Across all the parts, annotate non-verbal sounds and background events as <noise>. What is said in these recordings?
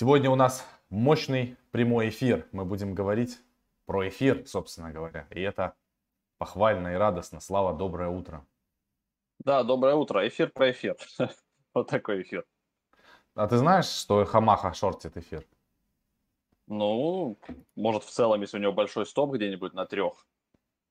Сегодня у нас мощный прямой эфир. Мы будем говорить про эфир, собственно говоря. И это похвально и радостно. Слава, доброе утро. Да, доброе утро. Эфир про эфир. <laughs> Вот такой эфир. А ты знаешь, что Хамаха шортит эфир? Ну, может, в целом, если у него большой стоп где-нибудь на трех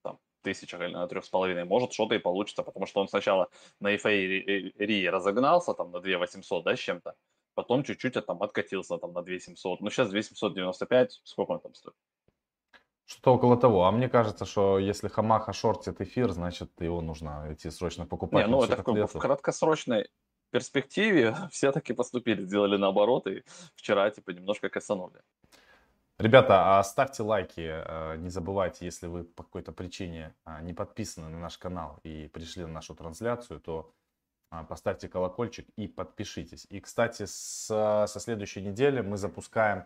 там, тысячах или на трех с половиной, может, что-то и получится, потому что он сначала на эйфории разогнался там на 2 800, да, с чем-то, потом чуть-чуть там откатился там на 2700. Ну, сейчас 2795, сколько он там стоит? Что-то около того. А мне кажется, что если Хамаха шортит эфир, значит его нужно идти срочно покупать. Не, ну это в, в краткосрочной перспективе <laughs> все таки поступили, сделали наоборот, и вчера типа немножко косанули. Ребята, а ставьте лайки, э, не забывайте, если вы по какой-то причине а, не подписаны на наш канал и пришли на нашу трансляцию, то а, поставьте колокольчик и подпишитесь. И, кстати, с, со следующей недели мы запускаем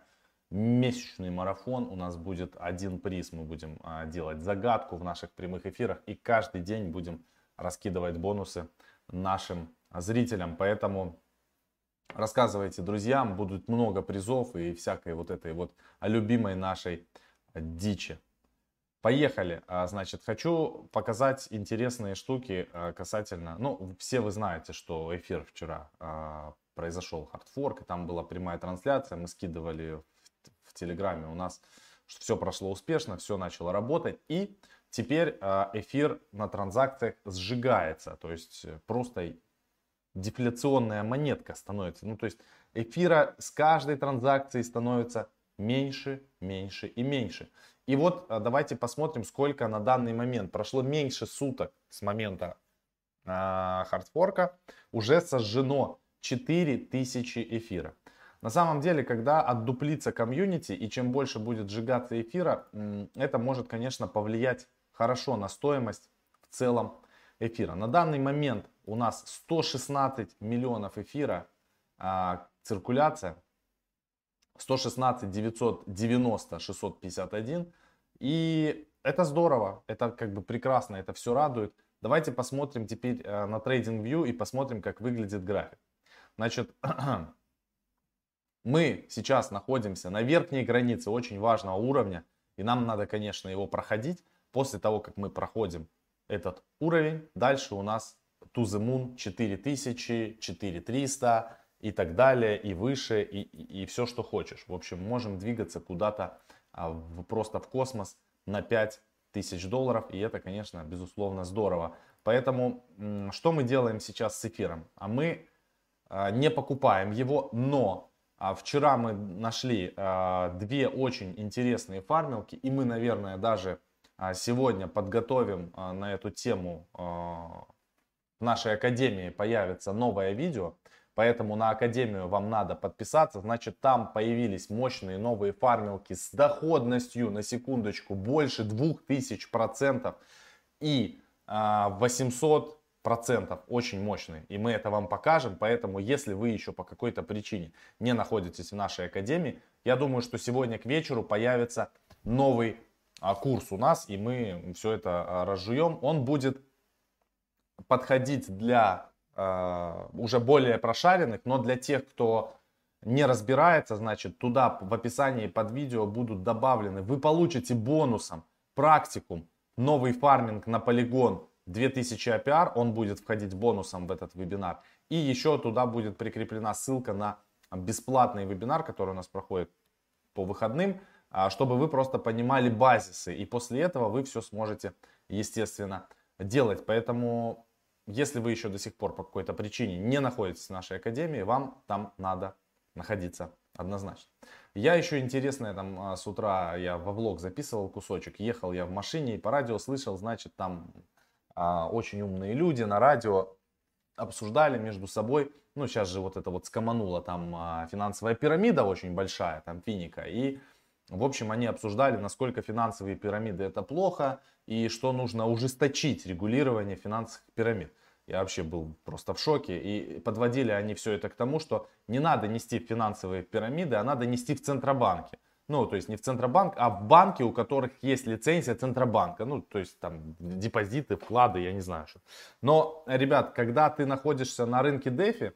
месячный марафон. У нас будет один приз. Мы будем а, делать загадку в наших прямых эфирах. И каждый день будем раскидывать бонусы нашим зрителям. Поэтому рассказывайте друзьям. Будут много призов и всякой вот этой вот любимой нашей дичи. Поехали. А, значит, хочу показать интересные штуки а, касательно... Ну, все вы знаете, что эфир вчера а, произошел хардфорк, и там была прямая трансляция, мы скидывали в, в Телеграме у нас, что все прошло успешно, все начало работать, и теперь эфир на транзакциях сжигается, то есть просто дефляционная монетка становится. Ну, то есть эфира с каждой транзакцией становится меньше, меньше и меньше. И вот а, давайте посмотрим, сколько на данный момент. Прошло меньше суток с момента э, хардфорка. Уже сожжено 4000 эфира. На самом деле, когда отдуплится комьюнити и чем больше будет сжигаться эфира, это может, конечно, повлиять хорошо на стоимость в целом эфира. На данный момент у нас 116 миллионов эфира а, циркуляция. 116 990 651. И это здорово, это как бы прекрасно, это все радует. Давайте посмотрим теперь э, на TradingView и посмотрим, как выглядит график. Значит, <clears throat> мы сейчас находимся на верхней границе очень важного уровня. И нам надо, конечно, его проходить. После того, как мы проходим этот уровень, дальше у нас to the moon 4000, 4300, и так далее, и выше, и, и, и все, что хочешь. В общем, можем двигаться куда-то а, в, просто в космос на 5 тысяч долларов, и это, конечно, безусловно здорово. Поэтому, что мы делаем сейчас с эфиром? А мы а, не покупаем его, но а, вчера мы нашли а, две очень интересные фармилки, и мы, наверное, даже а, сегодня подготовим а, на эту тему а, в нашей академии появится новое видео, Поэтому на Академию вам надо подписаться. Значит, там появились мощные новые фармилки с доходностью, на секундочку, больше 2000% и 800% а, очень мощные. И мы это вам покажем. Поэтому, если вы еще по какой-то причине не находитесь в нашей Академии, я думаю, что сегодня к вечеру появится новый а, курс у нас. И мы все это а, разжуем. Он будет подходить для уже более прошаренных, но для тех, кто не разбирается, значит, туда в описании под видео будут добавлены. Вы получите бонусом практикум, новый фарминг на полигон 2000 APR, он будет входить бонусом в этот вебинар. И еще туда будет прикреплена ссылка на бесплатный вебинар, который у нас проходит по выходным, а, чтобы вы просто понимали базисы. И после этого вы все сможете, естественно, делать. Поэтому если вы еще до сих пор по какой-то причине не находитесь в нашей академии, вам там надо находиться однозначно. Я еще интересное там а, с утра, я во влог записывал кусочек, ехал я в машине и по радио слышал, значит, там а, очень умные люди на радио обсуждали между собой, ну сейчас же вот это вот скоманула там а, финансовая пирамида очень большая, там финика, и в общем, они обсуждали, насколько финансовые пирамиды это плохо и что нужно ужесточить регулирование финансовых пирамид. Я вообще был просто в шоке. И подводили они все это к тому, что не надо нести в финансовые пирамиды, а надо нести в Центробанке. Ну, то есть не в Центробанк, а в банке, у которых есть лицензия Центробанка. Ну, то есть там депозиты, вклады, я не знаю что. Но, ребят, когда ты находишься на рынке DeFi,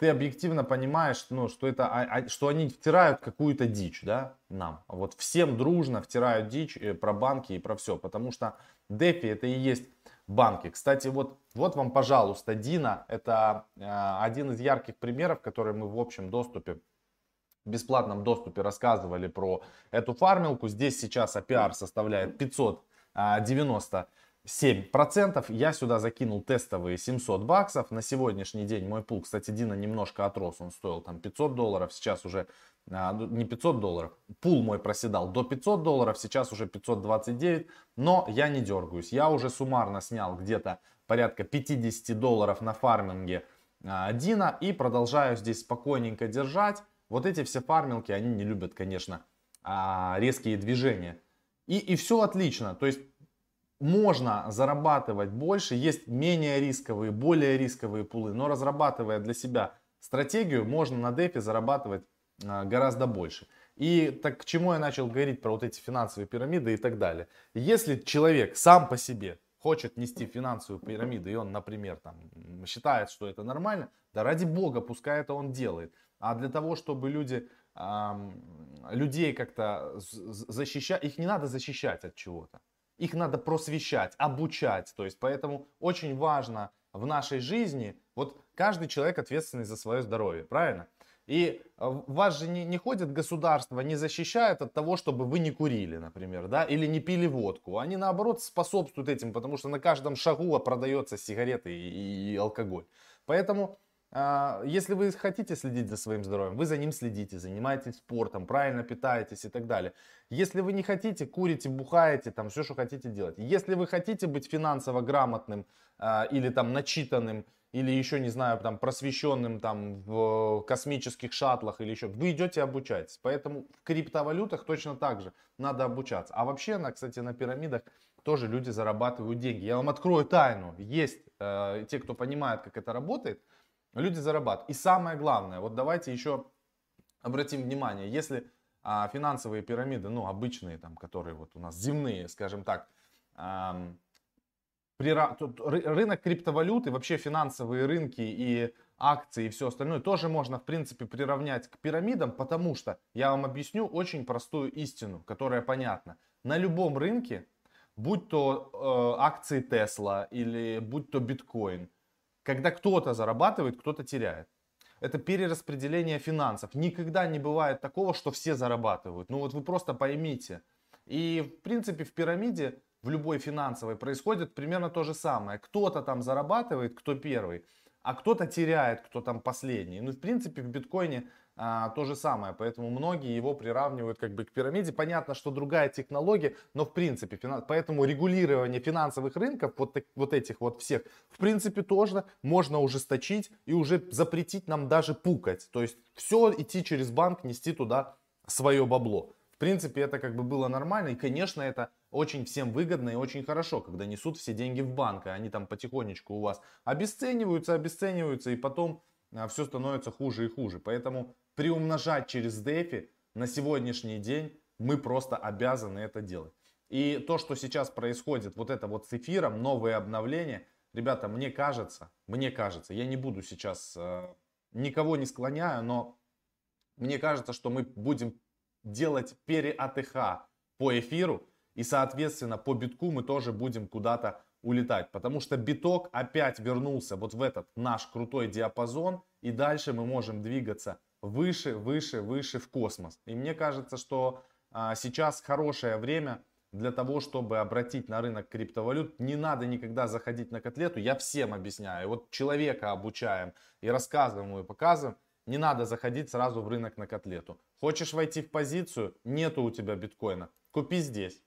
ты объективно понимаешь, ну, что, это, а, а, что они втирают какую-то дичь, да, нам. Вот всем дружно втирают дичь э, про банки и про все, потому что DeFi это и есть банки. Кстати, вот, вот вам, пожалуйста, Дина, это э, один из ярких примеров, который мы в общем доступе, в бесплатном доступе рассказывали про эту фармилку. Здесь сейчас APR составляет 590 7%. Я сюда закинул тестовые 700 баксов. На сегодняшний день мой пул, кстати, Дина немножко отрос. Он стоил там 500 долларов. Сейчас уже а, ну, не 500 долларов. Пул мой проседал до 500 долларов. Сейчас уже 529. Но я не дергаюсь. Я уже суммарно снял где-то порядка 50 долларов на фарминге а, Дина. И продолжаю здесь спокойненько держать. Вот эти все фармилки, они не любят, конечно, а, резкие движения. И, и все отлично. То есть можно зарабатывать больше, есть менее рисковые, более рисковые пулы, но разрабатывая для себя стратегию, можно на дефе зарабатывать а, гораздо больше. И так к чему я начал говорить про вот эти финансовые пирамиды и так далее. Если человек сам по себе хочет нести финансовую пирамиду, и он, например, там, считает, что это нормально, да ради бога, пускай это он делает. А для того, чтобы люди, эм, людей как-то защищать, их не надо защищать от чего-то их надо просвещать, обучать. То есть поэтому очень важно в нашей жизни, вот каждый человек ответственный за свое здоровье, правильно? И э, вас же не, не ходит государство, не защищает от того, чтобы вы не курили, например, да, или не пили водку. Они наоборот способствуют этим, потому что на каждом шагу продается сигареты и, и алкоголь. Поэтому если вы хотите следить за своим здоровьем, вы за ним следите, занимаетесь спортом, правильно питаетесь и так далее. Если вы не хотите, курите, бухаете, там все, что хотите делать. Если вы хотите быть финансово грамотным а, или там начитанным, или еще, не знаю, там просвещенным там в космических шаттлах или еще, вы идете обучаетесь. Поэтому в криптовалютах точно так же надо обучаться. А вообще, на, кстати, на пирамидах тоже люди зарабатывают деньги. Я вам открою тайну. Есть э, те, кто понимает, как это работает, люди зарабатывают. И самое главное, вот давайте еще обратим внимание, если а, финансовые пирамиды, ну, обычные, там, которые вот у нас земные, скажем так, а, при, тут, рынок криптовалюты, вообще финансовые рынки и акции и все остальное тоже можно, в принципе, приравнять к пирамидам, потому что я вам объясню очень простую истину, которая понятна. На любом рынке, будь то э, акции Tesla или будь то биткоин, когда кто-то зарабатывает, кто-то теряет. Это перераспределение финансов. Никогда не бывает такого, что все зарабатывают. Ну вот вы просто поймите. И в принципе в пирамиде, в любой финансовой происходит примерно то же самое. Кто-то там зарабатывает, кто первый, а кто-то теряет, кто там последний. Ну в принципе в биткоине а, то же самое. Поэтому многие его приравнивают как бы к пирамиде. Понятно, что другая технология, но в принципе, поэтому регулирование финансовых рынков, вот, вот этих вот всех, в принципе тоже можно ужесточить и уже запретить нам даже пукать. То есть все идти через банк, нести туда свое бабло. В принципе, это как бы было нормально. И, конечно, это очень всем выгодно и очень хорошо, когда несут все деньги в банк, и они там потихонечку у вас обесцениваются, обесцениваются, и потом а, все становится хуже и хуже. Поэтому приумножать через DeFi на сегодняшний день мы просто обязаны это делать. И то, что сейчас происходит, вот это вот с эфиром, новые обновления, ребята, мне кажется, мне кажется, я не буду сейчас, э, никого не склоняю, но мне кажется, что мы будем делать пере-АТХ по эфиру, и, соответственно, по битку мы тоже будем куда-то улетать. Потому что биток опять вернулся вот в этот наш крутой диапазон. И дальше мы можем двигаться выше, выше, выше в космос. И мне кажется, что а, сейчас хорошее время для того, чтобы обратить на рынок криптовалют. Не надо никогда заходить на котлету. Я всем объясняю. Вот человека обучаем и рассказываем и показываем. Не надо заходить сразу в рынок на котлету. Хочешь войти в позицию? Нету у тебя биткоина. Купи здесь.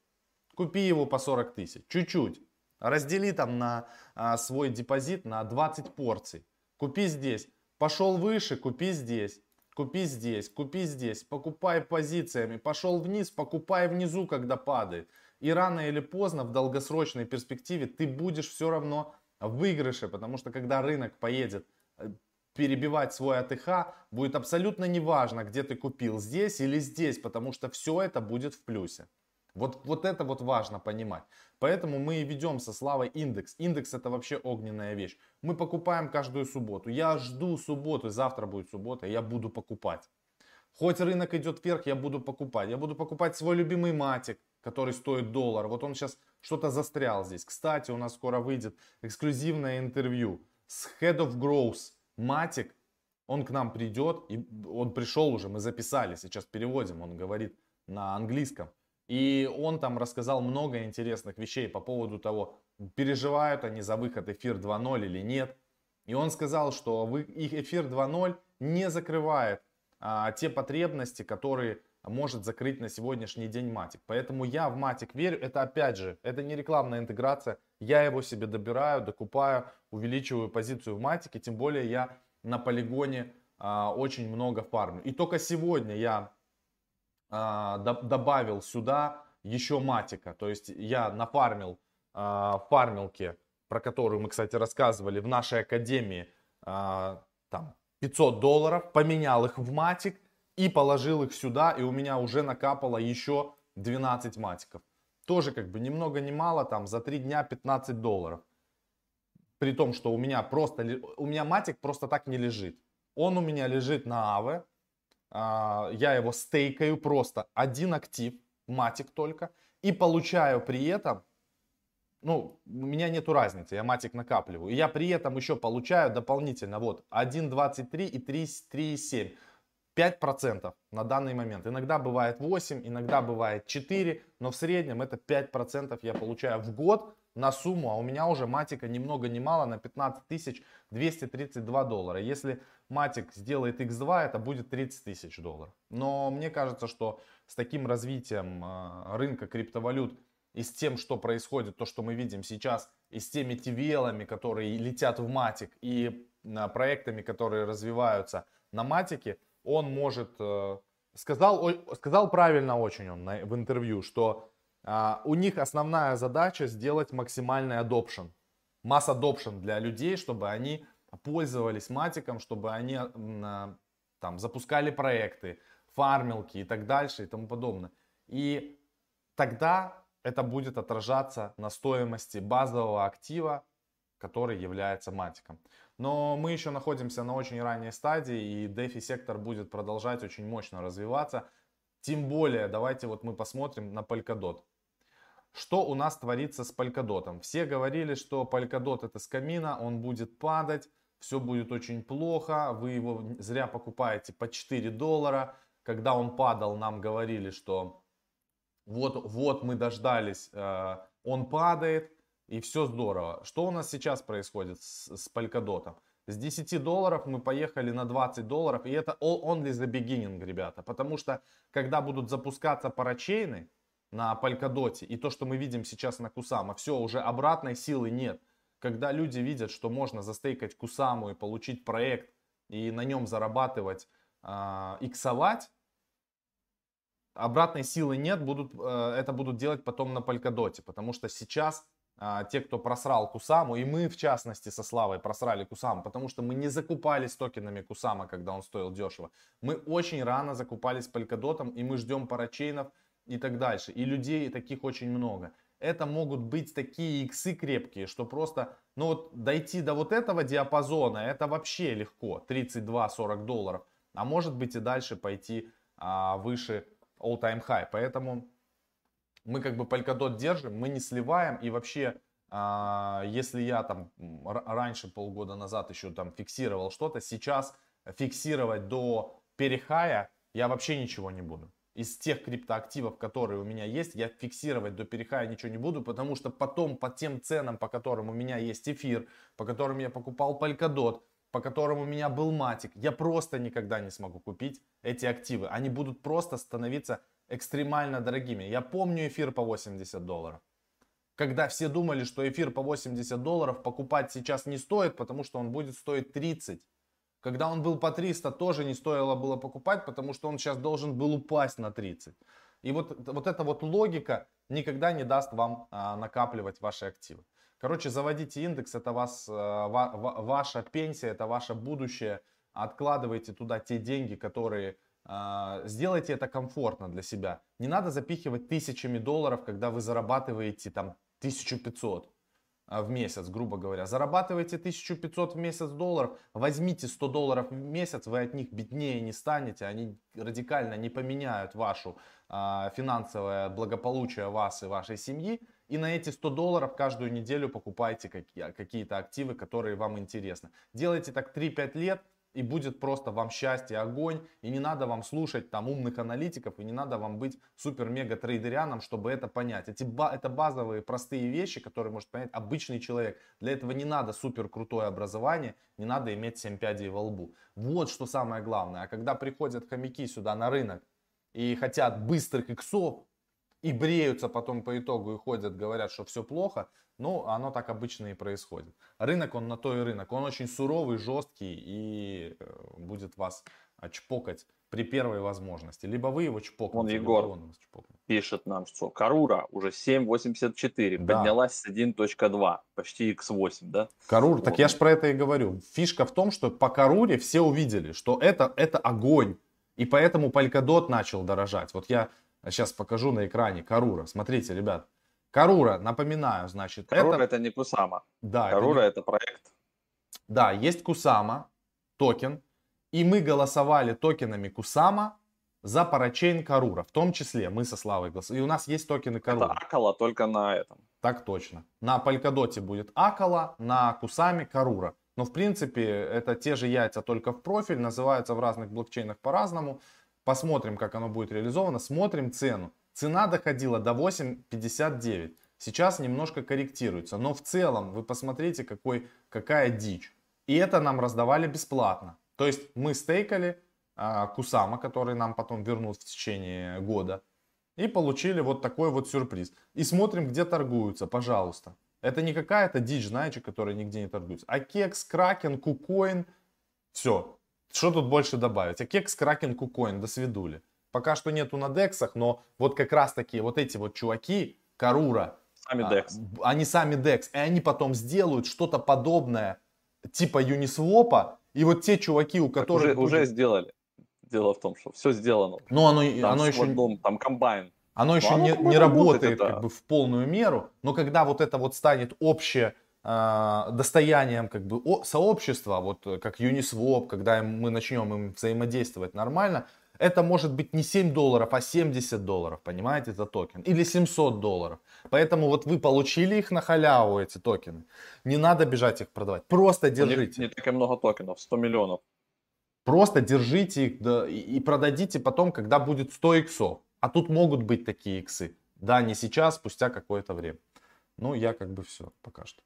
Купи его по 40 тысяч. Чуть-чуть. Раздели там на а, свой депозит на 20 порций. Купи здесь. Пошел выше, купи здесь. Купи здесь, купи здесь, покупай позициями, пошел вниз, покупай внизу, когда падает. И рано или поздно в долгосрочной перспективе ты будешь все равно в выигрыше, потому что когда рынок поедет э, перебивать свой АТХ, будет абсолютно неважно, где ты купил, здесь или здесь, потому что все это будет в плюсе. Вот, вот это вот важно понимать. Поэтому мы и ведем со Славой индекс. Индекс это вообще огненная вещь. Мы покупаем каждую субботу. Я жду субботу, завтра будет суббота, я буду покупать. Хоть рынок идет вверх, я буду покупать. Я буду покупать свой любимый матик, который стоит доллар. Вот он сейчас что-то застрял здесь. Кстати, у нас скоро выйдет эксклюзивное интервью с Head of Growth. Матик, он к нам придет, и он пришел уже, мы записали, сейчас переводим, он говорит на английском. И он там рассказал много интересных вещей по поводу того, переживают они за выход эфир 2.0 или нет. И он сказал, что их эфир 2.0 не закрывает а, те потребности, которые может закрыть на сегодняшний день Матик. Поэтому я в Матик верю. Это опять же, это не рекламная интеграция. Я его себе добираю, докупаю, увеличиваю позицию в Матике. Тем более я на полигоне а, очень много фармлю. И только сегодня я добавил сюда еще матика. То есть я нафармил а, фармилки, про которую мы, кстати, рассказывали в нашей академии, а, там 500 долларов, поменял их в матик и положил их сюда, и у меня уже накапало еще 12 матиков. Тоже как бы ни много ни мало, там за 3 дня 15 долларов. При том, что у меня просто, у меня матик просто так не лежит. Он у меня лежит на АВе, а, я его стейкаю просто один актив, матик только, и получаю при этом, ну, у меня нету разницы, я матик накапливаю, и я при этом еще получаю дополнительно вот 1.23 и 3.7. 5% на данный момент. Иногда бывает 8, иногда бывает 4, но в среднем это 5% я получаю в год на сумму, а у меня уже матика ни много ни мало на 15 232 доллара. Если матик сделает x2, это будет 30 тысяч долларов. Но мне кажется, что с таким развитием э, рынка криптовалют и с тем, что происходит, то, что мы видим сейчас, и с теми tvl которые летят в матик, и э, проектами, которые развиваются на матике, он может... Э, сказал, сказал правильно очень он в интервью, что у них основная задача сделать максимальный adoption, масс adoption для людей, чтобы они пользовались матиком, чтобы они а, там запускали проекты, фармилки и так дальше и тому подобное. И тогда это будет отражаться на стоимости базового актива, который является матиком. Но мы еще находимся на очень ранней стадии, и DeFi сектор будет продолжать очень мощно развиваться. Тем более, давайте вот мы посмотрим на Polkadot. Что у нас творится с Polkadot? Все говорили, что Polkadot это скамина, он будет падать, все будет очень плохо, вы его зря покупаете по 4 доллара. Когда он падал, нам говорили, что вот, вот мы дождались, э, он падает, и все здорово. Что у нас сейчас происходит с, с Polkadot? С 10 долларов мы поехали на 20 долларов, и это all only the beginning, ребята. Потому что, когда будут запускаться парачейны, на Polkadot и то, что мы видим сейчас на Кусама, все, уже обратной силы нет. Когда люди видят, что можно застейкать Кусаму и получить проект и на нем зарабатывать, э, иксовать, обратной силы нет, будут, э, это будут делать потом на Polkadot, потому что сейчас э, те, кто просрал Кусаму, и мы в частности со Славой просрали Кусаму, потому что мы не закупались токенами Кусама, когда он стоил дешево. Мы очень рано закупались Polkadot, и мы ждем парачейнов, и так дальше. И людей таких очень много. Это могут быть такие иксы крепкие, что просто, ну вот дойти до вот этого диапазона, это вообще легко, 32-40 долларов. А может быть и дальше пойти а, выше all-time high. Поэтому мы как бы Polkadot держим, мы не сливаем и вообще а, если я там раньше полгода назад еще там фиксировал что-то, сейчас фиксировать до перехая я вообще ничего не буду из тех криптоактивов, которые у меня есть, я фиксировать до перехая ничего не буду, потому что потом по тем ценам, по которым у меня есть эфир, по которым я покупал Polkadot, по которым у меня был матик, я просто никогда не смогу купить эти активы. Они будут просто становиться экстремально дорогими. Я помню эфир по 80 долларов. Когда все думали, что эфир по 80 долларов покупать сейчас не стоит, потому что он будет стоить 30. Когда он был по 300, тоже не стоило было покупать, потому что он сейчас должен был упасть на 30. И вот, вот эта вот логика никогда не даст вам а, накапливать ваши активы. Короче, заводите индекс, это вас, а, ва, ваша пенсия, это ваше будущее. Откладывайте туда те деньги, которые а, сделайте это комфортно для себя. Не надо запихивать тысячами долларов, когда вы зарабатываете там 1500 а, в месяц, грубо говоря. Зарабатываете 1500 в месяц долларов, возьмите 100 долларов в месяц, вы от них беднее не станете, они радикально не поменяют вашу а, финансовое благополучие вас и вашей семьи. И на эти 100 долларов каждую неделю покупайте какие-то активы, которые вам интересны. Делайте так 3-5 лет, и будет просто вам счастье, огонь, и не надо вам слушать там умных аналитиков, и не надо вам быть супер-мега трейдерианом, чтобы это понять. Эти, это базовые простые вещи, которые может понять обычный человек. Для этого не надо супер крутое образование, не надо иметь 7 пядей во лбу. Вот что самое главное. А когда приходят хомяки сюда на рынок и хотят быстрых иксов, и бреются потом по итогу и ходят, говорят, что все плохо, ну, оно так обычно и происходит. Рынок, он на то и рынок. Он очень суровый, жесткий и э, будет вас чпокать при первой возможности. Либо вы его чпокнете, Вон Егор он пишет нам, что Карура уже 7.84, да. поднялась с 1.2, почти x8, да? Карур, вот. так я же про это и говорю. Фишка в том, что по Каруре все увидели, что это, это огонь. И поэтому Polkadot начал дорожать. Вот я сейчас покажу на экране Карура. Смотрите, ребят. Карура, напоминаю, значит. Карура это, это не Кусама. Да. Карура это, не... это проект. Да, есть Кусама, токен. И мы голосовали токенами Кусама за parachain Карура. В том числе мы со Славой голосовали. И у нас есть токены Карура. Это Акала только на этом. Так точно. На Polkadot будет Акала, на Кусаме Карура. Но в принципе это те же яйца, только в профиль. Называются в разных блокчейнах по-разному. Посмотрим, как оно будет реализовано. Смотрим цену. Цена доходила до 8.59. Сейчас немножко корректируется. Но в целом вы посмотрите, какой, какая дичь. И это нам раздавали бесплатно. То есть мы стейкали а, Кусама, который нам потом вернут в течение года. И получили вот такой вот сюрприз. И смотрим, где торгуются, пожалуйста. Это не какая-то дичь, знаете, которая нигде не торгуется. А кекс, кракен, кукоин, все. Что тут больше добавить? А кекс, кракен, кукоин, до свидули. Пока что нету на дексах, но вот как раз таки вот эти вот чуваки, Карура, сами DEX. А, они сами DEX, и они потом сделают что-то подобное типа Uniswap, и вот те чуваки, у которых... Уже, будет... уже сделали. Дело в том, что все сделано. Но оно, там оно еще... Дом, там комбайн. Оно еще оно не, не работает, работает как бы в полную меру, но когда вот это вот станет общее достоянием как бы о, сообщества, вот как Uniswap, когда мы начнем им взаимодействовать нормально, это может быть не 7 долларов, а 70 долларов, понимаете, за токен. Или 700 долларов. Поэтому вот вы получили их на халяву, эти токены. Не надо бежать их продавать. Просто держите. Не, не так и много токенов, 100 миллионов. Просто держите их да, и, и продадите потом, когда будет 100 иксов. А тут могут быть такие иксы. Да, не сейчас, спустя какое-то время. Ну, я как бы все, пока что.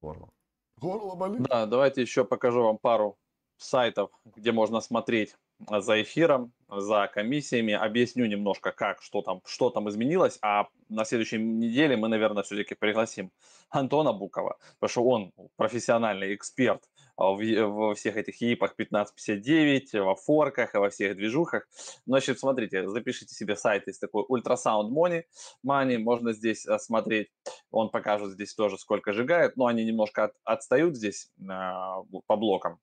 Горло. Горло болит. Да, давайте еще покажу вам пару сайтов, где можно смотреть за эфиром, за комиссиями, объясню немножко, как, что там, что там изменилось, а на следующей неделе мы, наверное, все-таки пригласим Антона Букова, потому что он профессиональный эксперт а, во всех этих ЕИПах 1559, во форках и во всех движухах. Значит, смотрите, запишите себе сайт, есть такой Ultrasound Money, Money, можно здесь а, смотреть, он покажет здесь тоже, сколько сжигает, но они немножко от, отстают здесь а, по блокам,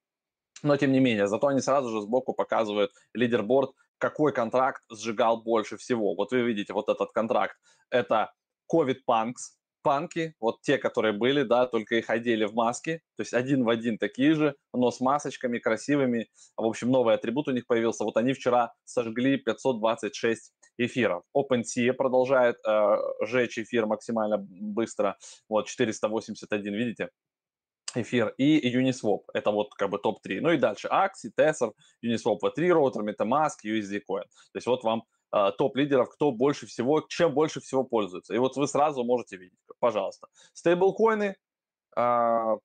но тем не менее, зато они сразу же сбоку показывают лидерборд, какой контракт сжигал больше всего. Вот вы видите вот этот контракт. Это COVID Punks, панки, вот те, которые были, да, только их одели в маски, то есть один в один такие же, но с масочками красивыми. В общем, новый атрибут у них появился. Вот они вчера сожгли 526 эфиров. OpenSea продолжает э, жечь эфир максимально быстро. Вот 481, видите? эфир и Uniswap. Это вот как бы топ-3. Ну и дальше Axie, Tether, Uniswap V3 роутер, MetaMask, USD Coin. То есть вот вам э, топ-лидеров, кто больше всего, чем больше всего пользуется. И вот вы сразу можете видеть, пожалуйста. Стейблкоины, э,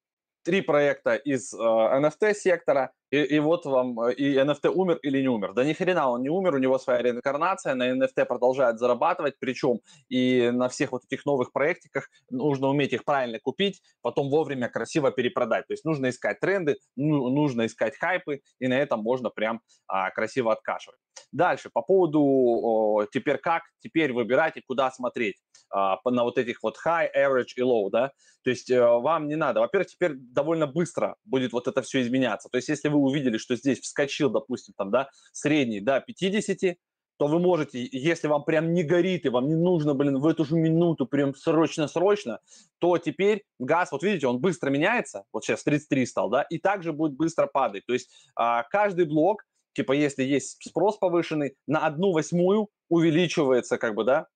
три проекта из э, NFT-сектора, и, и вот вам, э, и NFT умер или не умер. Да ни хрена он не умер, у него своя реинкарнация, на NFT продолжает зарабатывать, причем и на всех вот этих новых проектиках нужно уметь их правильно купить, потом вовремя красиво перепродать. То есть нужно искать тренды, ну, нужно искать хайпы, и на этом можно прям а, красиво откашивать. Дальше, по поводу о, теперь как, теперь выбирать и куда смотреть а, на вот этих вот high, average и low, да, то есть э, вам не надо, во-первых, теперь довольно быстро будет вот это все изменяться, то есть если вы увидели, что здесь вскочил, допустим, там, да, средний до 50, то вы можете, если вам прям не горит и вам не нужно, блин, в эту же минуту прям срочно-срочно, то теперь газ, вот видите, он быстро меняется, вот сейчас 33 стал, да, и также будет быстро падать. То есть а, каждый блок, типа если есть спрос повышенный, на одну восьмую увеличивается как бы, да,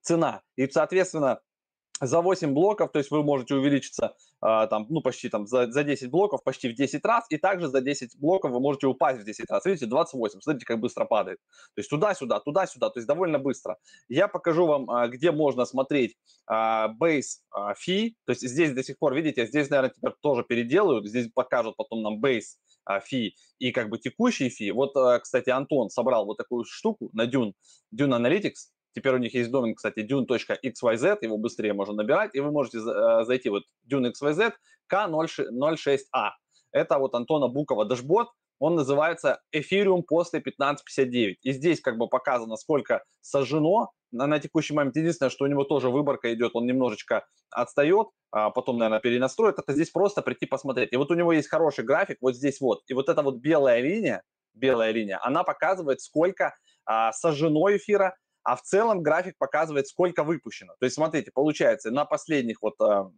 цена. И, соответственно, за 8 блоков, то есть вы можете увеличиться там, ну, почти там за, за 10 блоков почти в 10 раз, и также за 10 блоков вы можете упасть в 10 раз. Видите, 28, смотрите, как быстро падает. То есть туда-сюда, туда-сюда, то есть довольно быстро. Я покажу вам, а, где можно смотреть а, base а, fee, то есть здесь до сих пор, видите, здесь, наверное, теперь тоже переделают, здесь покажут потом нам base а, fee и как бы текущий fee. Вот, а, кстати, Антон собрал вот такую штуку на Dune, Dune Analytics, Теперь у них есть домен, кстати, dune.xyz, его быстрее можно набирать, и вы можете э, зайти вот dune.xyz K06A. Это вот Антона Букова дашборд, он называется Ethereum после 1559. И здесь как бы показано, сколько сожжено на, на текущий момент. Единственное, что у него тоже выборка идет, он немножечко отстает, а потом, наверное, перенастроит. Это здесь просто прийти посмотреть. И вот у него есть хороший график, вот здесь вот. И вот эта вот белая линия, белая линия, она показывает, сколько а, сожжено эфира, а в целом график показывает, сколько выпущено. То есть, смотрите, получается, на последних вот э,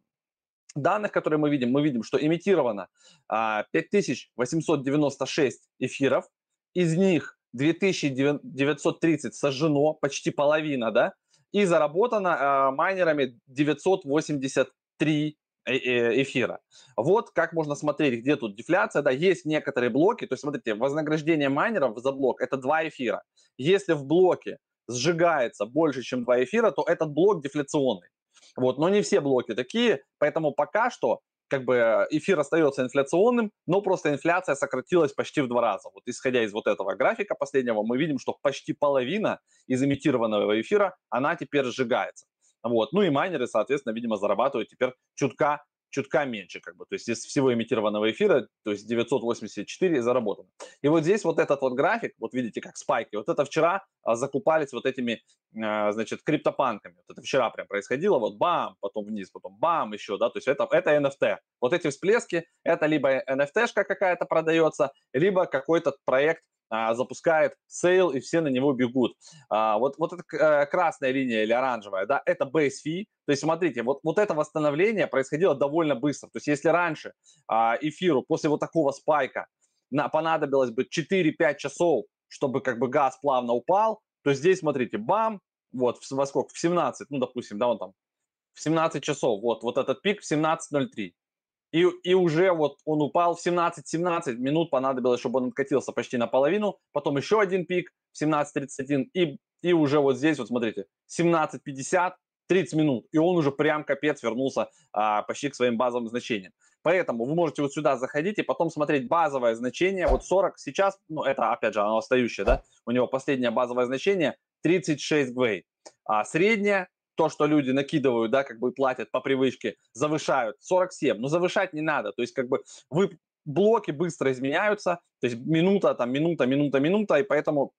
данных, которые мы видим, мы видим, что имитировано э, а, 5896 эфиров, из них 2930 сожжено, почти половина, да, и заработано э, майнерами 983 э, э, эфира. Вот как можно смотреть, где тут дефляция. Да, есть некоторые блоки. То есть, смотрите, вознаграждение майнеров за блок – это 2 эфира. Если в блоке сжигается больше, чем два эфира, то этот блок дефляционный. Вот, но не все блоки такие, поэтому пока что как бы эфир остается инфляционным, но просто инфляция сократилась почти в два раза. Вот исходя из вот этого графика последнего, мы видим, что почти половина из имитированного эфира, она теперь сжигается. Вот. Ну и майнеры, соответственно, видимо, зарабатывают теперь чутка чутка меньше, как бы, то есть из всего имитированного эфира, то есть 984 заработано. И вот здесь вот этот вот график, вот видите, как спайки, вот это вчера а, закупались вот этими, а, значит, криптопанками, вот это вчера прям происходило, вот бам, потом вниз, потом бам еще, да, то есть это, это NFT. Вот эти всплески, это либо NFT-шка какая-то продается, либо какой-то проект а, запускает sale, и все на него бегут. А, вот, вот эта э, красная линия или оранжевая, да, это base fee. То есть, смотрите, вот, вот это восстановление происходило довольно быстро. То есть, если раньше а, эфиру после вот такого spike а на, понадобилось бы 4-5 часов, чтобы как бы газ плавно упал, то здесь, смотрите, бам, вот, во сколько, в 17, ну, допустим, да, он там, в 17 часов, вот, вот этот пик в 17.03 и, и уже вот он упал в 17-17 минут, понадобилось, чтобы он откатился почти наполовину, потом еще один пик в 17.31 и, и уже вот здесь, вот смотрите, 17.50, 30 минут, и он уже прям капец вернулся а, почти к своим базовым значениям. Поэтому вы можете вот сюда заходить и потом смотреть базовое значение. Вот 40 сейчас, ну это опять же оно остающее, да, у него последнее базовое значение 36 гвей. А среднее то, что люди накидывают, да, как бы платят по привычке, завышают. 47, но завышать не надо, то есть как бы вы блоки быстро изменяются, то есть минута, там, минута, минута, минута, и поэтому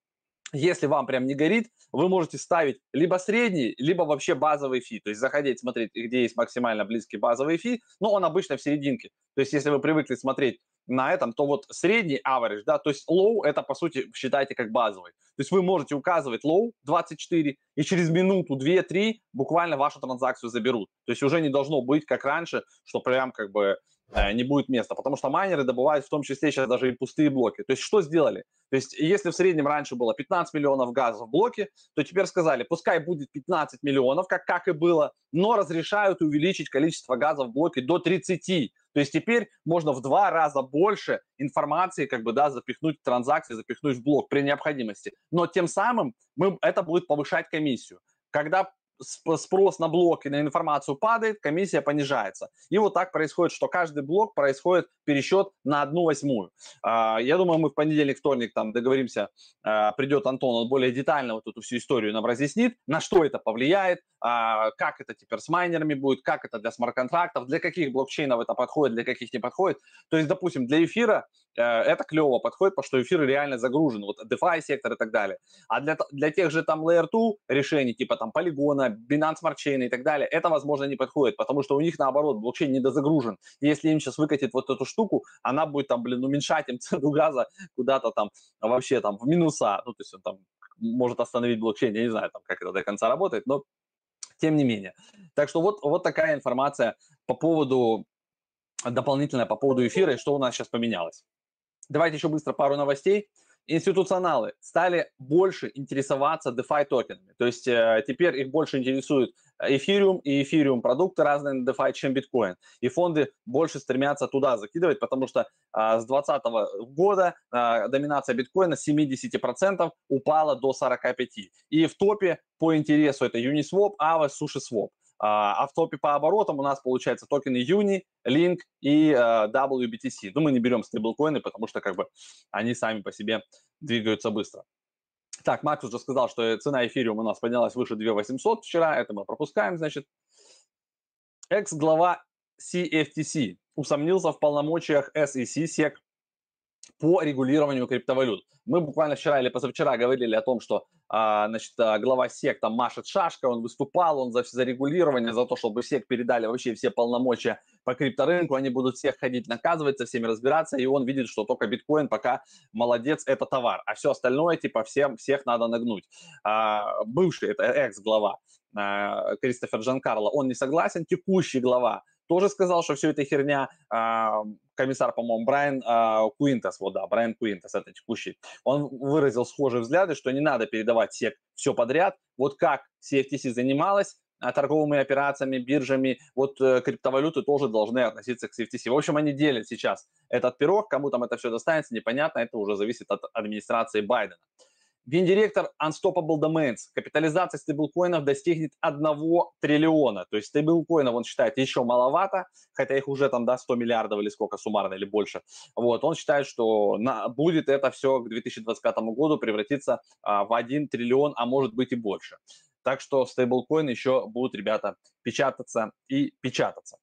если вам прям не горит, вы можете ставить либо средний, либо вообще базовый фи. То есть заходить, смотреть, где есть максимально близкий базовый фи, но он обычно в серединке. То есть если вы привыкли смотреть на этом, то вот средний average, да, то есть low это по сути считайте как базовый. То есть вы можете указывать low 24 и через минуту, 2-3 буквально вашу транзакцию заберут. То есть уже не должно быть как раньше, что прям как бы э, не будет места, потому что майнеры добывают в том числе сейчас даже и пустые блоки. То есть что сделали? То есть если в среднем раньше было 15 миллионов газа в блоке, то теперь сказали, пускай будет 15 миллионов, как, как и было, но разрешают увеличить количество газа в блоке до 30. То есть теперь можно в два раза больше информации как бы, да, запихнуть в транзакции, запихнуть в блок при необходимости. Но тем самым мы, это будет повышать комиссию. Когда спрос на блок и на информацию падает, комиссия понижается. И вот так происходит, что каждый блок происходит пересчет на одну восьмую. А, я думаю, мы в понедельник, вторник там договоримся, а, придет Антон, он более детально вот эту всю историю нам разъяснит, на что это повлияет, а, как это теперь с майнерами будет, как это для смарт-контрактов, для каких блокчейнов это подходит, для каких не подходит. То есть, допустим, для эфира это клево подходит, потому что эфир реально загружен, вот DeFi сектор и так далее. А для, для тех же там Layer 2 решений, типа там Polygon, Binance Smart Chain и так далее, это, возможно, не подходит, потому что у них, наоборот, блокчейн недозагружен. Если им сейчас выкатит вот эту штуку, она будет там, блин, уменьшать им <laughs> цену газа куда-то там вообще там в минуса, ну, то есть он там может остановить блокчейн, я не знаю, там, как это до конца работает, но тем не менее. Так что вот, вот такая информация по поводу, дополнительная по поводу эфира и что у нас сейчас поменялось. Давайте еще быстро пару новостей институционалы стали больше интересоваться DeFi токенами. То есть э, теперь их больше интересует эфириум и эфириум продукты разные на DeFi, чем биткоин. И фонды больше стремятся туда закидывать, потому что э, с 2020 года э, доминация биткоина с 70% упала до 45%. И в топе по интересу это Uniswap, Aave, SushiSwap. А, а в топе по оборотам у нас получается токены Uni, Link и а, WBTC. Ну, мы не берем стейблкоины, потому что как бы они сами по себе двигаются быстро. Так, Макс уже сказал, что цена эфириума у нас поднялась выше 2800 вчера, это мы пропускаем, значит. Экс-глава CFTC усомнился в полномочиях SEC, SEC по регулированию криптовалют. Мы буквально вчера или позавчера говорили о том, что а, значит, а, глава СЕК там машет шашкой, он выступал, он за, за регулирование, за то, чтобы СЕК передали вообще все полномочия по крипторынку, они будут всех ходить наказывать, со всеми разбираться, и он видит, что только биткоин пока молодец, это товар, а все остальное, типа, всем, всех надо нагнуть. А, бывший, это экс-глава а, Кристофер Джанкарло, он не согласен, текущий глава тоже сказал, что все это херня. А, комиссар, по-моему, Брайан а, Куинтас, вот да, Брайан Куинтас, это текущий, он выразил схожие взгляды, что не надо передавать SEC все подряд. Вот как CFTC занималась а, торговыми операциями, биржами, вот э, криптовалюты тоже должны относиться к CFTC. В общем, они делят сейчас этот пирог, кому там это все достанется, непонятно, это уже зависит от администрации Байдена. Гендиректор Unstoppable Domains. Капитализация стейблкоинов достигнет 1 триллиона. То есть стейблкоинов он считает еще маловато, хотя их уже там, да, 100 миллиардов или сколько суммарно, или больше. Вот, он считает, что на, будет это все к 2025 году превратиться а, в 1 триллион, а может быть и больше. Так что стейблкоины еще будут, ребята, печататься и печататься.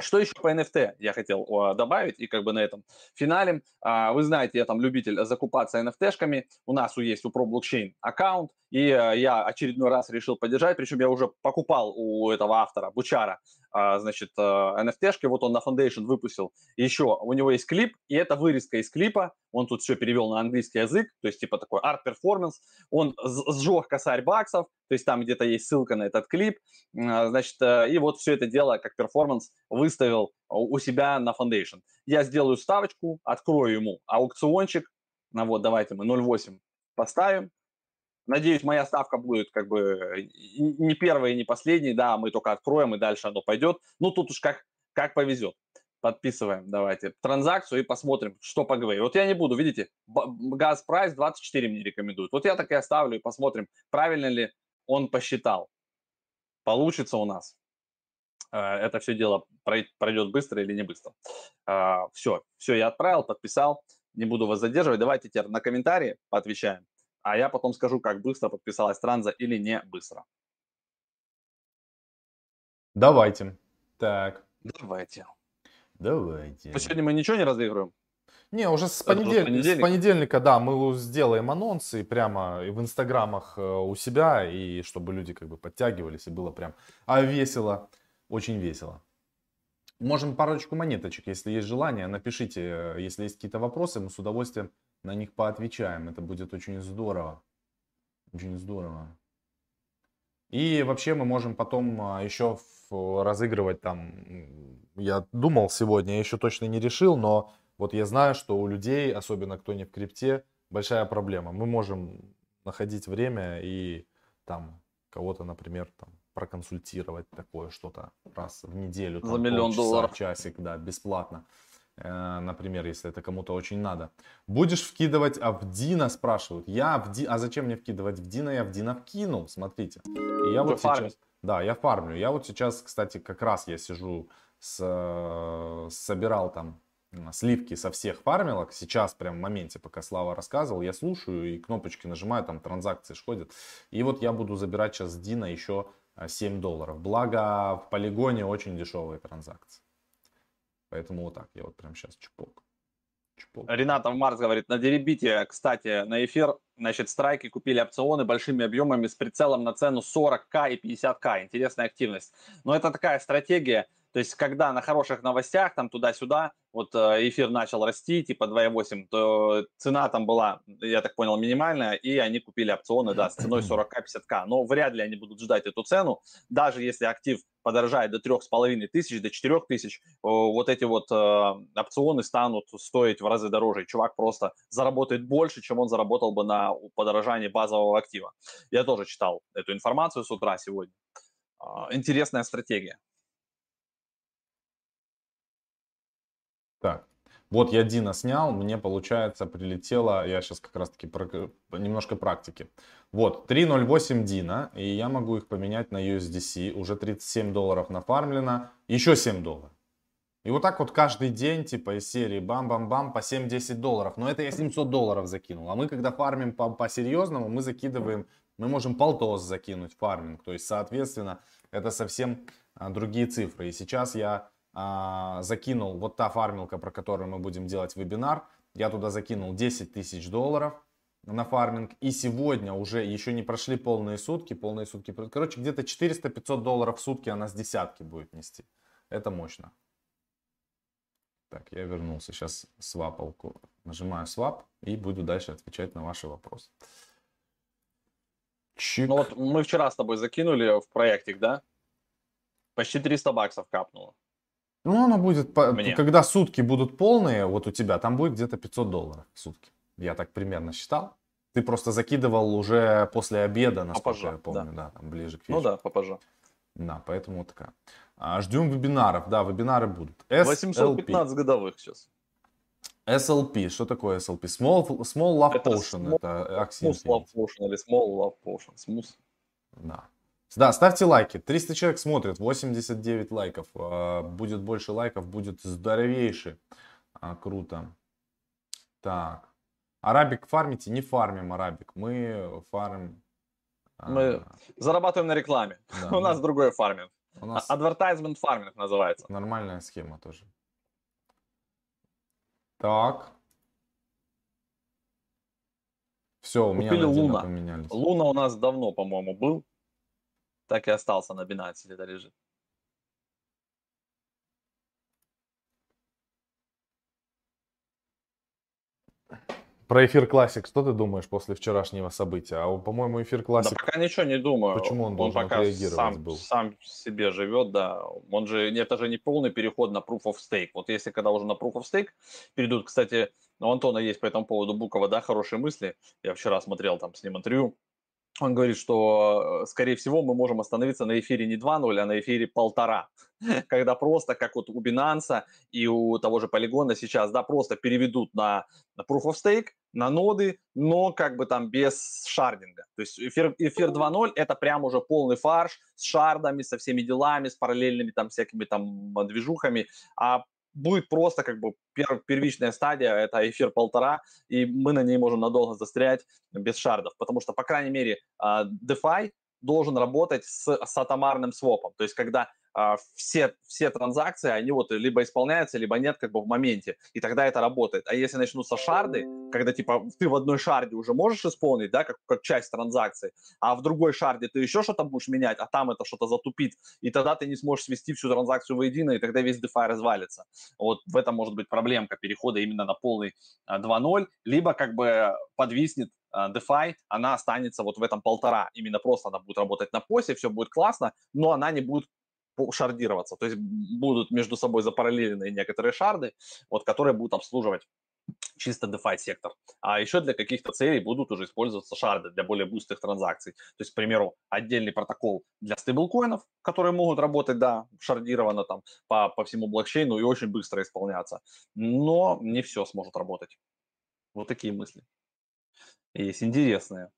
Что еще по NFT я хотел добавить, и как бы на этом финале. А, вы знаете, я там любитель закупаться NFT-шками. У нас есть у ProBlockchain аккаунт, и э, я очередной раз решил поддержать, причем я уже покупал у этого автора, Бучара, значит, NFT-шки, э, вот он на Foundation выпустил. Еще, у него есть клип, и это вырезка из клипа, он тут все перевел на английский язык, то есть типа такой арт-перформанс, он сжег косарь баксов, то есть там где-то есть ссылка на этот клип, а, значит, и вот все это дело как перформанс выставил у себя на Foundation. Я сделаю ставочку, открою ему аукциончик, ну вот, давайте мы 0.8 поставим, Надеюсь, моя ставка будет как бы не первая и не последняя. Да, мы только откроем, и дальше оно пойдет. Ну, тут уж как, как повезет. Подписываем, давайте, транзакцию и посмотрим, что поговорим. Вот я не буду, видите, газ прайс 24 мне рекомендуют. Вот я так и оставлю и посмотрим, правильно ли он посчитал. Получится у нас. Э, это все дело пройдет быстро или не быстро. Все, э, все, я отправил, подписал. Не буду вас задерживать. Давайте теперь на комментарии поотвечаем а я потом скажу, как быстро подписалась Транза или не быстро. Давайте. Так. Давайте. Давайте. сегодня мы ничего не разыгрываем? Не, уже с, понедель... понедельника. с понедельника, да, мы сделаем анонсы прямо в инстаграмах э, у себя, и чтобы люди как бы подтягивались, и было прям а весело, очень весело. Можем парочку монеточек, если есть желание, напишите, э, если есть какие-то вопросы, мы с удовольствием на них поотвечаем. Это будет очень здорово. Очень здорово. И вообще мы можем потом а, еще разыгрывать там, я думал сегодня, я еще точно не решил, но вот я знаю, что у людей, особенно кто не в крипте, большая проблема. Мы можем находить время и там кого-то, например, там проконсультировать такое что-то раз в неделю. Там, За миллион долларов. Часик, да, бесплатно. Э, например, если это кому-то очень надо. Будешь вкидывать Авдина, спрашивают. Я Авди... А зачем мне вкидывать в Дина? Я Авдина вкинул, смотрите. И я Вы вот фармить. сейчас... Да, я фармлю. Я вот сейчас, кстати, как раз я сижу, с... собирал там сливки со всех фармилок. Сейчас прям в моменте, пока Слава рассказывал, я слушаю и кнопочки нажимаю, там транзакции ходят. И вот я буду забирать сейчас с Дина еще 7 долларов. Благо в полигоне очень дешевые транзакции. Поэтому вот так, я вот прям сейчас чпок. Чпок. Ренатов Марс говорит, на деребите, кстати, на эфир, значит, страйки купили опционы большими объемами с прицелом на цену 40к и 50к. Интересная активность. Но это такая стратегия, то есть, когда на хороших новостях, там туда-сюда, вот э, эфир начал расти, типа 2,8, то цена там была, я так понял, минимальная, и они купили опционы, да, с ценой 40к-50к. Но вряд ли они будут ждать эту цену, даже если актив подорожает до 3,5 тысяч, до 4 тысяч, вот эти вот э, опционы станут стоить в разы дороже. чувак просто заработает больше, чем он заработал бы на подорожании базового актива. Я тоже читал эту информацию с утра сегодня. Э, интересная стратегия. Так, вот я Дина снял, мне, получается, прилетело, я сейчас как раз-таки про, немножко практики. Вот, 3.08 Дина, и я могу их поменять на USDC, уже 37 долларов нафармлено, еще 7 долларов. И вот так вот каждый день, типа из серии бам-бам-бам по 7-10 долларов. Но это я 700 долларов закинул. А мы, когда фармим по-серьезному, мы закидываем, мы можем полтос закинуть фарминг. То есть, соответственно, это совсем а, другие цифры. И сейчас я а, закинул, вот та фармилка, про которую мы будем делать вебинар, я туда закинул 10 тысяч долларов на фарминг. И сегодня уже еще не прошли полные сутки, полные сутки. Короче, где-то 400-500 долларов в сутки она с десятки будет нести. Это мощно. Так, я вернулся. Сейчас свапалку. Нажимаю свап и буду дальше отвечать на ваши вопросы. Чик. Ну вот мы вчера с тобой закинули в проектик, да? Почти 300 баксов капнуло. Ну, оно будет, Мне. когда сутки будут полные, вот у тебя, там будет где-то 500 долларов в сутки. Я так примерно считал. Ты просто закидывал уже после обеда, насколько попозже, я помню, да. да, там ближе к вечеру. Ну да, попозже. Да, поэтому вот такая. А, ждем вебинаров, да, вебинары будут. SLP. 815 годовых сейчас. SLP, что такое SLP? Small, small Love это Potion, small, это Smooth Love Potion или Small Love Potion, Smooth. Да. Да, ставьте лайки. 300 человек смотрят, 89 лайков. А, будет больше лайков, будет здоровейше. А, круто. Так. Арабик фармите? Не фармим арабик. Мы фармим... А, Мы зарабатываем на рекламе. Да, <laughs> У нас другой фарминг. У нас... Advertisement фарминг называется. Нормальная схема тоже. Так. Все, у Купили меня Луна. поменялись. Луна у нас давно, по-моему, был так и остался на Binance где-то лежит. Про эфир классик, что ты думаешь после вчерашнего события? А по-моему, эфир классик. Да пока ничего не думаю. Почему он должен он пока сам, был? сам себе живет, да. Он же, это же не полный переход на Proof of Stake. Вот если когда уже на Proof of Stake перейдут, кстати, у Антона есть по этому поводу Букова, да, хорошие мысли. Я вчера смотрел там с ним интервью он говорит, что, э, скорее всего, мы можем остановиться на эфире не 2.0, а на эфире полтора, <laughs> когда просто, как вот у Binance и у того же Полигона сейчас, да, просто переведут на, на Proof of Stake, на ноды, но как бы там без шардинга. То есть эфир, эфир 2.0 это прям уже полный фарш с шардами, со всеми делами, с параллельными там всякими там движухами, а будет просто как бы пер, первичная стадия, это эфир полтора, и мы на ней можем надолго застрять без шардов, потому что, по крайней мере, а, DeFi должен работать с, с атомарным свопом, то есть когда а, все, все транзакции, они вот либо исполняются, либо нет как бы в моменте, и тогда это работает. А если начнутся шарды, когда типа ты в одной шарде уже можешь исполнить, да, как, как часть транзакции, а в другой шарде ты еще что-то будешь менять, а там это что-то затупит, и тогда ты не сможешь свести всю транзакцию воедино, и тогда весь DeFi развалится. Вот в этом может быть проблемка перехода именно на полный 2.0, а, либо как бы подвиснет а, DeFi, она останется вот в этом полтора. Именно просто она будет работать на посе, все будет классно, но она не будет шардироваться. То есть будут между собой запараллеленные некоторые шарды, вот, которые будут обслуживать чисто DeFi сектор. А еще для каких-то целей будут уже использоваться шарды для более быстрых транзакций. То есть, к примеру, отдельный протокол для стейблкоинов, которые могут работать, да, шардированно там по, по всему блокчейну и очень быстро исполняться. Но не все сможет работать. Вот такие мысли. Есть интересные,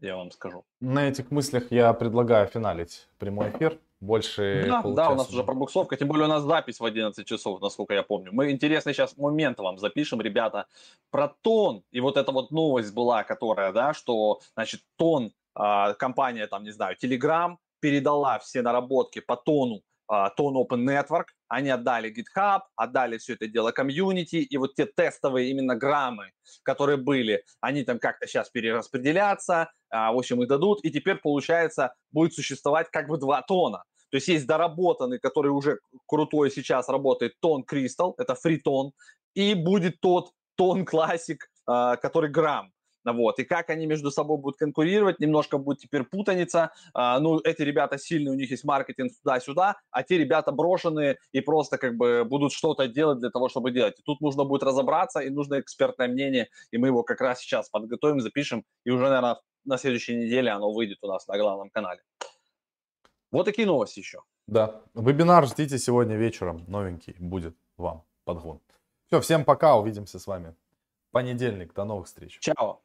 я вам скажу. На этих мыслях я предлагаю финалить прямой эфир больше да, да, у нас уже пробуксовка, тем более у нас запись в 11 часов, насколько я помню. Мы интересный сейчас момент вам запишем, ребята, про тон. И вот эта вот новость была, которая, да, что, значит, тон, э, компания, там, не знаю, Telegram передала все наработки по тону, э, тон Open Network, они отдали GitHub, отдали все это дело комьюнити, и вот те тестовые именно граммы, которые были, они там как-то сейчас перераспределятся, а, в общем, их дадут, и теперь, получается, будет существовать как бы два тона. То есть есть доработанный, который уже крутой сейчас работает, тон Crystal, это фритон, и будет тот тон классик, который грамм. Вот. И как они между собой будут конкурировать, немножко будет теперь путаница. А, ну, эти ребята сильные, у них есть маркетинг туда-сюда, а те ребята брошенные и просто как бы будут что-то делать для того, чтобы делать. И тут нужно будет разобраться, и нужно экспертное мнение, и мы его как раз сейчас подготовим, запишем, и уже, наверное, на следующей неделе оно выйдет у нас на главном канале. Вот такие новости еще. Да. Вебинар ждите сегодня вечером. Новенький будет вам подгон. Все, всем пока. Увидимся с вами понедельник. До новых встреч. Чао.